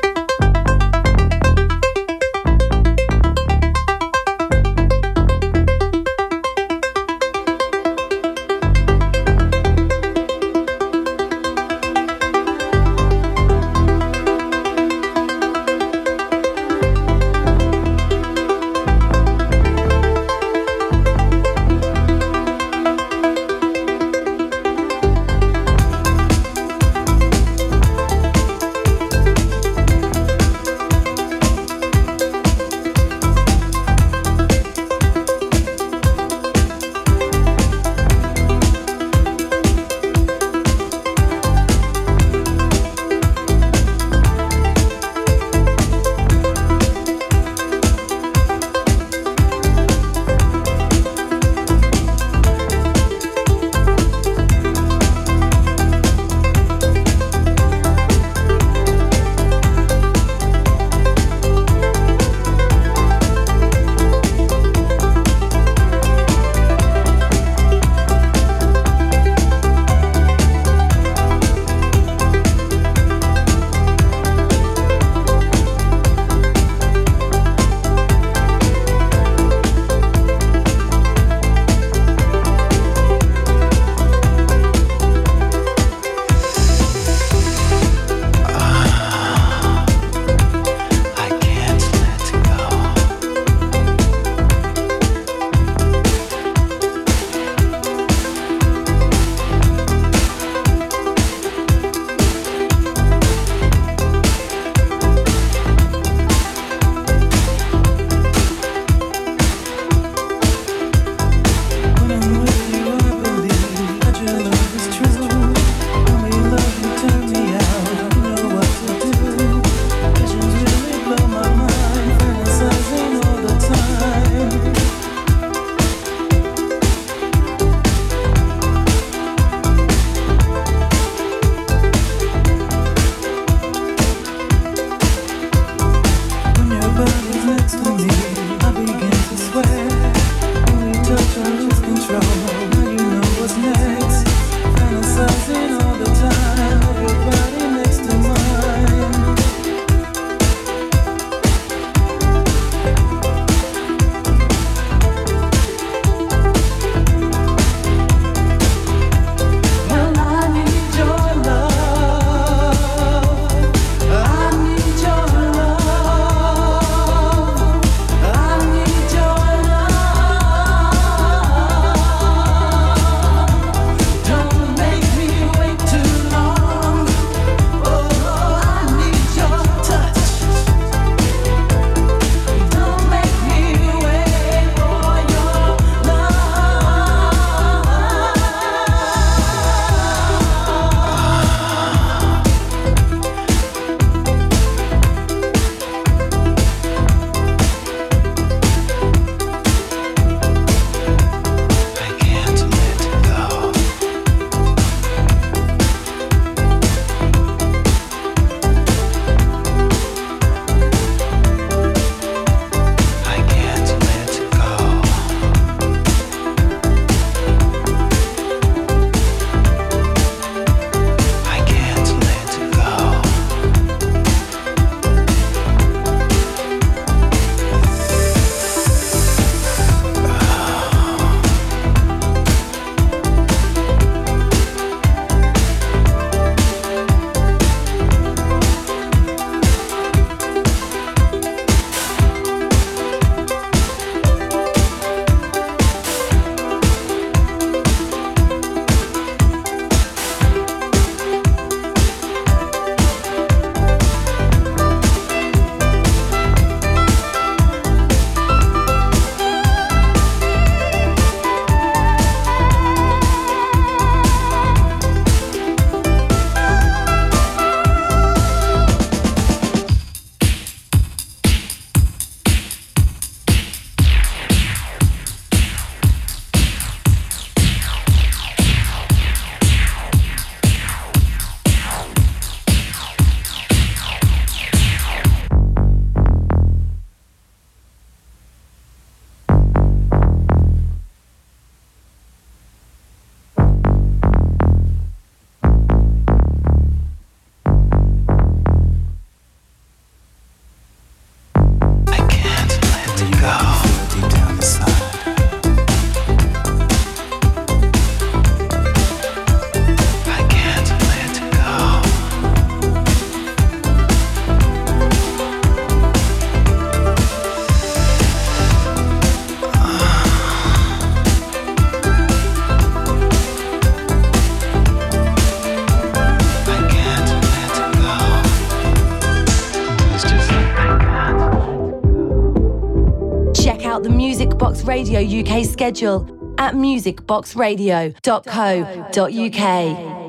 UK schedule at musicboxradio.co.uk.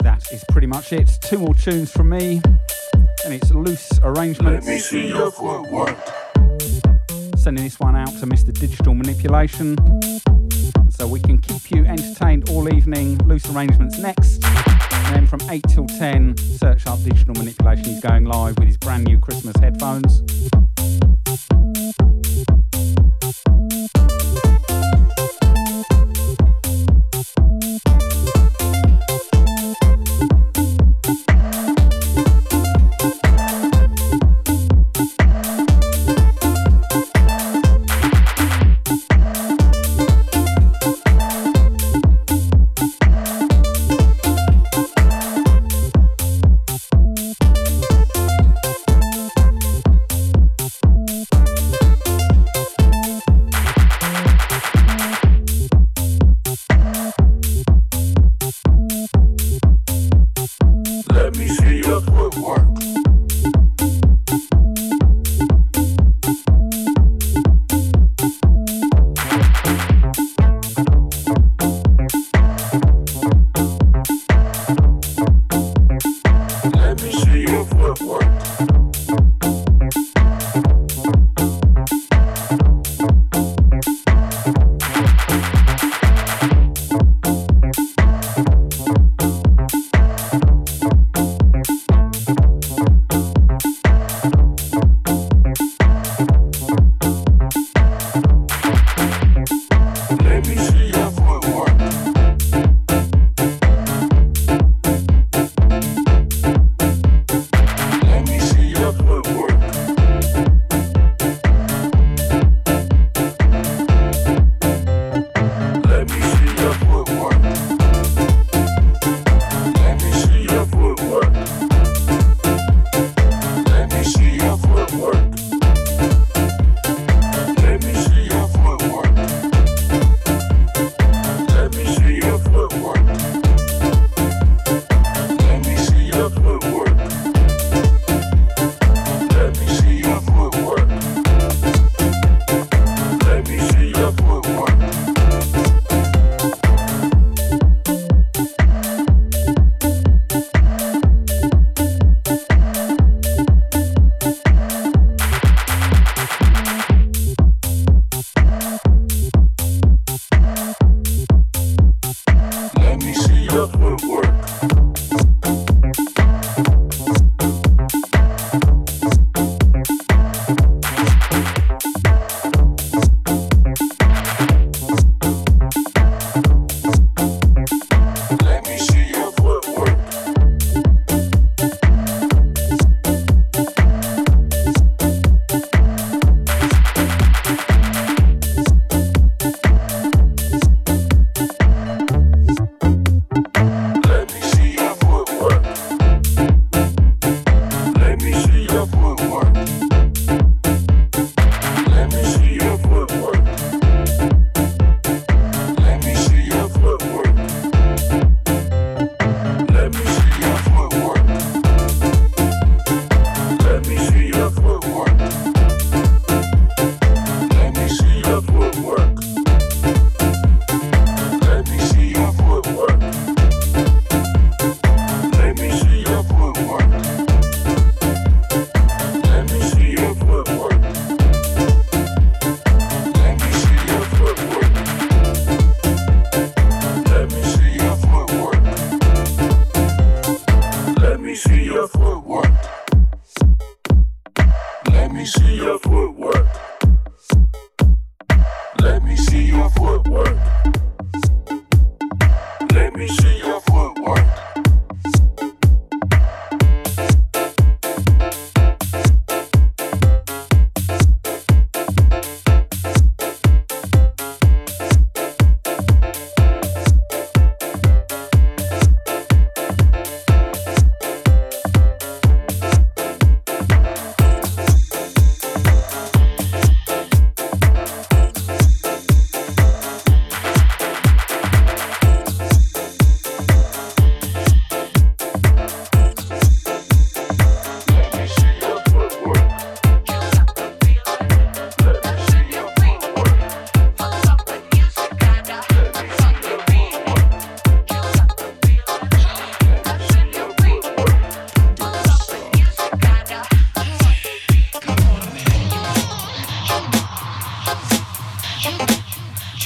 That is pretty much it. Two more tunes from me, and it's loose arrangements. Let me see your footwork. Sending this one out to Mr. Digital Manipulation so we can keep you entertained all evening. Loose arrangements next. And from 8 till 10, search up Digital Manipulation. He's going live with his brand new Christmas headphones.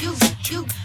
you, you.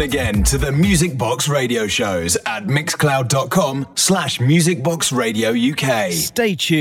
Listen again to the Music Box radio shows at mixcloud.com slash musicboxradiouk. Stay tuned.